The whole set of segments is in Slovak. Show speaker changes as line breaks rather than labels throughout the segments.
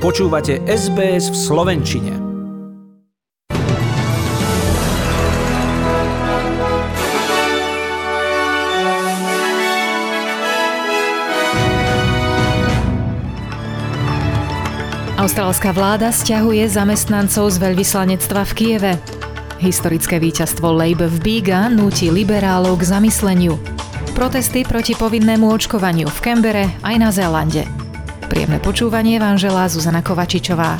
Počúvate SBS v Slovenčine.
Austrálska vláda stiahuje zamestnancov z veľvyslanectva v Kieve. Historické víťazstvo Labour v Biga núti liberálov k zamysleniu. Protesty proti povinnému očkovaniu v Kembere aj na Zélande. Príjemné počúvanie vám želá Zuzana Kovačičová.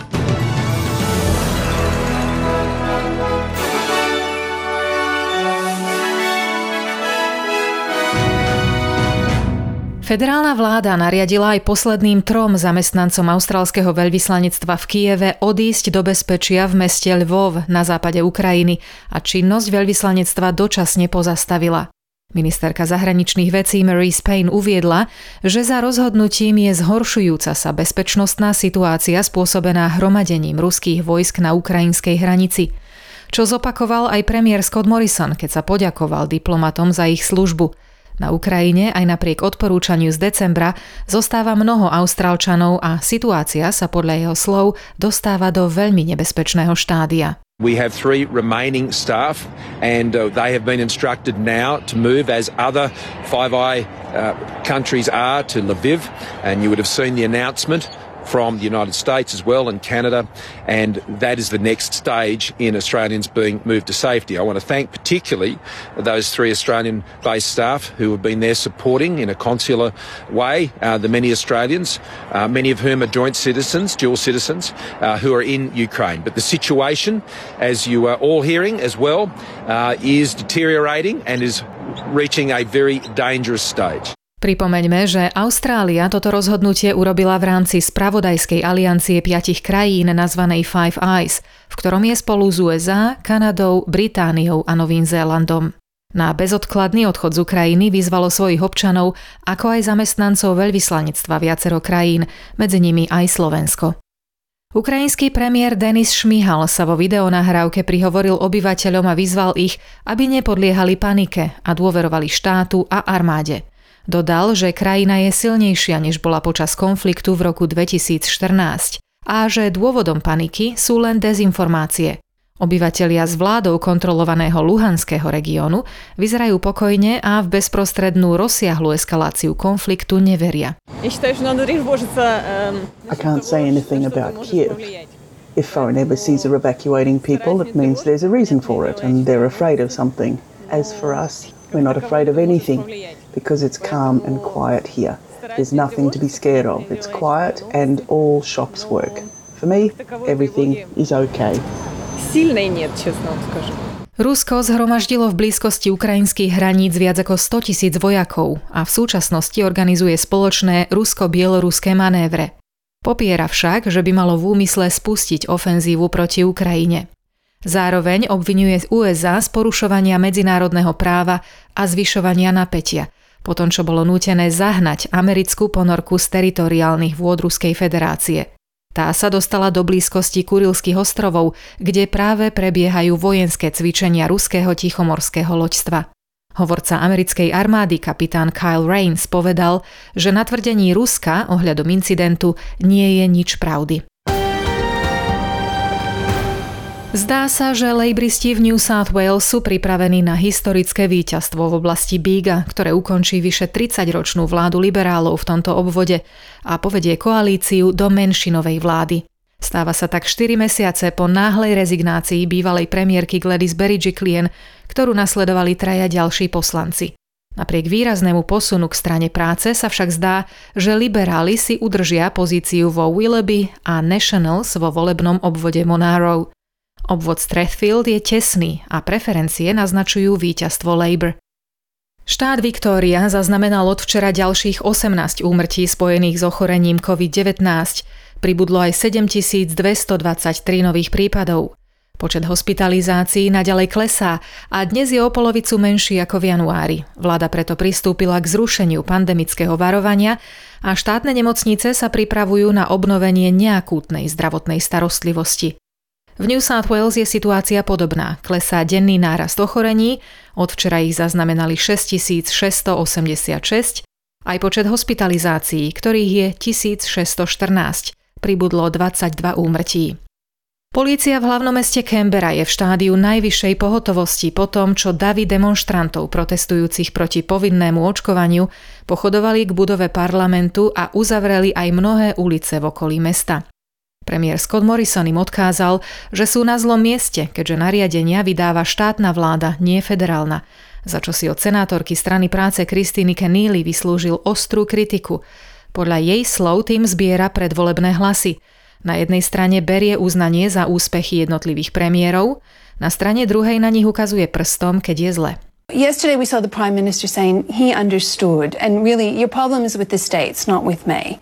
Federálna vláda nariadila aj posledným trom zamestnancom austrálskeho veľvyslanectva v Kieve odísť do bezpečia v meste Lvov na západe Ukrajiny a činnosť veľvyslanectva dočasne pozastavila. Ministerka zahraničných vecí Mary Spain uviedla, že za rozhodnutím je zhoršujúca sa bezpečnostná situácia spôsobená hromadením ruských vojsk na ukrajinskej hranici čo zopakoval aj premiér Scott Morrison, keď sa poďakoval diplomatom za ich službu. Na Ukrajine aj napriek odporúčaniu z decembra zostáva mnoho Austrálčanov a situácia sa podľa jeho slov dostáva do veľmi nebezpečného štádia.
We have three remaining staff, and uh, they have been instructed now to move as other Five Eye uh, countries are to Lviv. And you would have seen the announcement from the United States as well and Canada, and that is the next stage in Australians being moved to safety. I want to thank particularly those three Australian based staff who have been there supporting in a consular way uh, the many Australians, uh, many of whom are joint citizens, dual citizens, uh, who are in Ukraine. But the situation, as you are all hearing as well, uh, is deteriorating and is reaching a very dangerous stage.
Pripomeňme, že Austrália toto rozhodnutie urobila v rámci spravodajskej aliancie piatich krajín nazvanej Five Eyes, v ktorom je spolu s USA, Kanadou, Britániou a Novým Zélandom. Na bezodkladný odchod z Ukrajiny vyzvalo svojich občanov, ako aj zamestnancov veľvyslanectva viacero krajín, medzi nimi aj Slovensko. Ukrajinský premiér Denis Šmihal sa vo videonahrávke prihovoril obyvateľom a vyzval ich, aby nepodliehali panike a dôverovali štátu a armáde. Dodal, že krajina je silnejšia, než bola počas konfliktu v roku 2014 a že dôvodom paniky sú len dezinformácie. Obyvatelia z vládou kontrolovaného Luhanského regiónu vyzerajú pokojne a v bezprostrednú rozsiahlu eskaláciu konfliktu neveria.
I can't say anything about Kiev. If foreign embassies are evacuating people, it means there's a reason for it and they're afraid of something. As for us, we're not afraid of anything because it's calm and quiet here. There's nothing to be scared of. It's quiet and all shops work. For me, everything is okay.
Сильной нет, честно вам скажу. Rusko zhromaždilo v blízkosti ukrajinských hraníc viac ako 100 tisíc vojakov a v súčasnosti organizuje spoločné rusko-bieloruské manévre. Popiera však, že by malo v úmysle spustiť ofenzívu proti Ukrajine. Zároveň obvinuje USA z porušovania medzinárodného práva a zvyšovania napätia – po tom, čo bolo nútené zahnať americkú ponorku z teritoriálnych vôd Ruskej federácie. Tá sa dostala do blízkosti Kurilských ostrovov, kde práve prebiehajú vojenské cvičenia ruského tichomorského loďstva. Hovorca americkej armády kapitán Kyle Rains povedal, že na tvrdení Ruska ohľadom incidentu nie je nič pravdy. Zdá sa, že lejbristi v New South Wales sú pripravení na historické víťazstvo v oblasti Bíga, ktoré ukončí vyše 30-ročnú vládu liberálov v tomto obvode a povedie koalíciu do menšinovej vlády. Stáva sa tak 4 mesiace po náhlej rezignácii bývalej premiérky Gladys Berejiklian, ktorú nasledovali traja ďalší poslanci. Napriek výraznému posunu k strane práce sa však zdá, že liberáli si udržia pozíciu vo Willoughby a Nationals vo volebnom obvode Monaro. Obvod Strathfield je tesný a preferencie naznačujú víťazstvo Labour. Štát Victoria zaznamenal od včera ďalších 18 úmrtí spojených s ochorením COVID-19. Pribudlo aj 7223 nových prípadov. Počet hospitalizácií naďalej klesá a dnes je o polovicu menší ako v januári. Vláda preto pristúpila k zrušeniu pandemického varovania a štátne nemocnice sa pripravujú na obnovenie neakútnej zdravotnej starostlivosti. V New South Wales je situácia podobná. Klesá denný nárast ochorení, od včera ich zaznamenali 6686, aj počet hospitalizácií, ktorých je 1614. pribudlo 22 úmrtí. Polícia v hlavnom meste Canberra je v štádiu najvyššej pohotovosti po tom, čo davy demonstrantov protestujúcich proti povinnému očkovaniu pochodovali k budove parlamentu a uzavreli aj mnohé ulice v okolí mesta. Premiér Scott Morrison im odkázal, že sú na zlom mieste, keďže nariadenia vydáva štátna vláda, nie federálna, za čo si od senátorky strany práce Kristýny Keneally vyslúžil ostrú kritiku. Podľa jej slov tým zbiera predvolebné hlasy – na jednej strane berie uznanie za úspechy jednotlivých premiérov, na strane druhej na nich ukazuje prstom, keď je zle.
Yesterday, we saw the Prime Minister saying he understood, and really, your problem is with the states, not with me.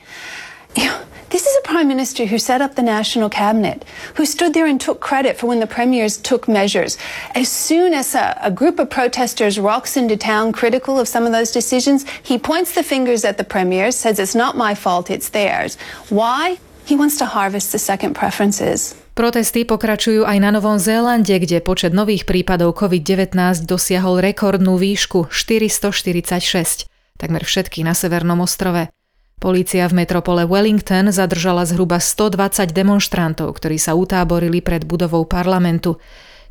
This is a Prime Minister who set up the National Cabinet, who stood there and took credit for when the Premiers took measures. As soon as a, a, group of protesters rocks into town critical of some of those decisions, he points the fingers at the Premiers, says it's not my fault, it's theirs. Why? He wants to harvest the second preferences.
Protesty pokračujú aj na Novom Zélande, kde počet nových prípadov COVID-19 dosiahol rekordnú výšku 446, takmer všetky na Severnom ostrove. Polícia v metropole Wellington zadržala zhruba 120 demonstrantov, ktorí sa utáborili pred budovou parlamentu.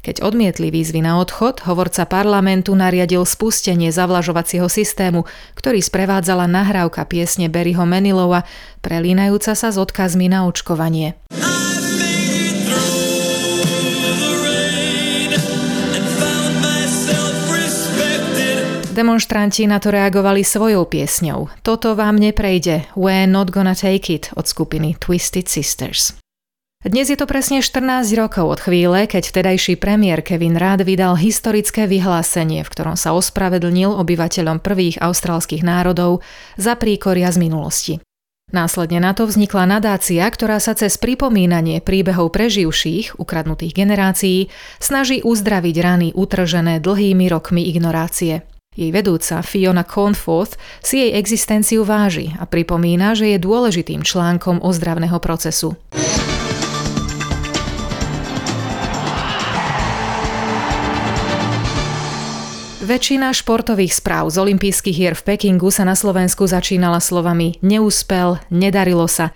Keď odmietli výzvy na odchod, hovorca parlamentu nariadil spustenie zavlažovacieho systému, ktorý sprevádzala nahrávka piesne Barryho Manilova, prelínajúca sa s odkazmi na očkovanie. Demonstranti na to reagovali svojou piesňou. Toto vám neprejde. We're not gonna take it od skupiny Twisted Sisters. Dnes je to presne 14 rokov od chvíle, keď vtedajší premiér Kevin Rudd vydal historické vyhlásenie, v ktorom sa ospravedlnil obyvateľom prvých austrálskych národov za príkoria z minulosti. Následne na to vznikla nadácia, ktorá sa cez pripomínanie príbehov preživších, ukradnutých generácií, snaží uzdraviť rany utržené dlhými rokmi ignorácie. Jej vedúca Fiona Cornforth si jej existenciu váži a pripomína, že je dôležitým článkom ozdravného procesu. Väčšina športových správ z olympijských hier v Pekingu sa na Slovensku začínala slovami neúspel, nedarilo sa.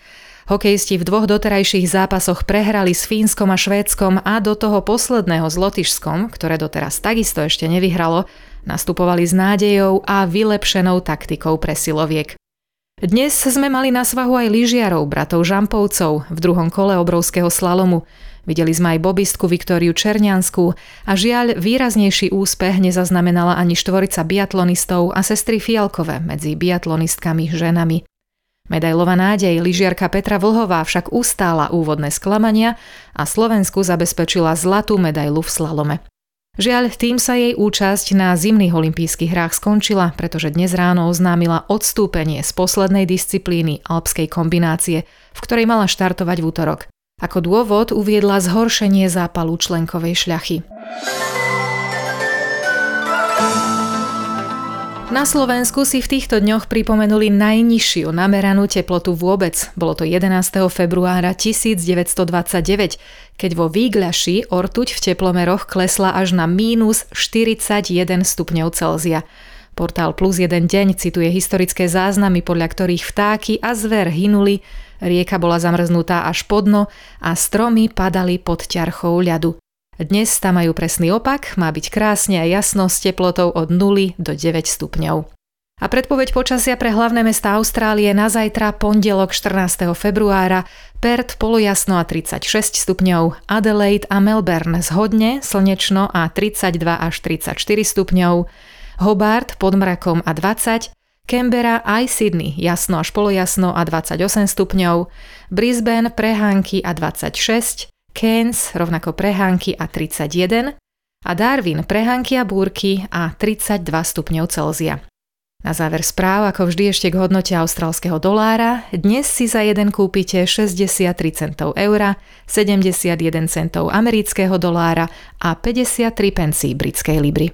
Hokejisti v dvoch doterajších zápasoch prehrali s Fínskom a Švédskom a do toho posledného s Lotyšskom, ktoré doteraz takisto ešte nevyhralo, nastupovali s nádejou a vylepšenou taktikou pre siloviek. Dnes sme mali na svahu aj lyžiarov, bratov Žampovcov v druhom kole obrovského slalomu. Videli sme aj bobistku Viktóriu Černiansku a žiaľ výraznejší úspech nezaznamenala ani štvorica biatlonistov a sestry Fialkové medzi biatlonistkami ženami. Medailová nádej lyžiarka Petra Vlhová však ustála úvodné sklamania a Slovensku zabezpečila zlatú medailu v slalome. Žiaľ, tým sa jej účasť na zimných olympijských hrách skončila, pretože dnes ráno oznámila odstúpenie z poslednej disciplíny alpskej kombinácie, v ktorej mala štartovať v útorok. Ako dôvod uviedla zhoršenie zápalu členkovej šľachy. Na Slovensku si v týchto dňoch pripomenuli najnižšiu nameranú teplotu vôbec. Bolo to 11. februára 1929, keď vo Výgľaši ortuť v teplomeroch klesla až na mínus 41 stupňov Celzia. Portál Plus jeden deň cituje historické záznamy, podľa ktorých vtáky a zver hynuli rieka bola zamrznutá až po dno a stromy padali pod ťarchou ľadu. Dnes tam majú presný opak, má byť krásne a jasno s teplotou od 0 do 9 stupňov. A predpoveď počasia pre hlavné mesta Austrálie na zajtra pondelok 14. februára Perth polojasno a 36 stupňov, Adelaide a Melbourne zhodne, slnečno a 32 až 34 stupňov, Hobart pod mrakom a 20, Canberra aj Sydney jasno až polojasno a 28 stupňov, Brisbane prehánky a 26, Cairns rovnako prehánky a 31 a Darwin prehánky a búrky a 32 stupňov Celzia. Na záver správ, ako vždy ešte k hodnote austrálskeho dolára, dnes si za jeden kúpite 63 centov eura, 71 centov amerického dolára a 53 pencí britskej libry.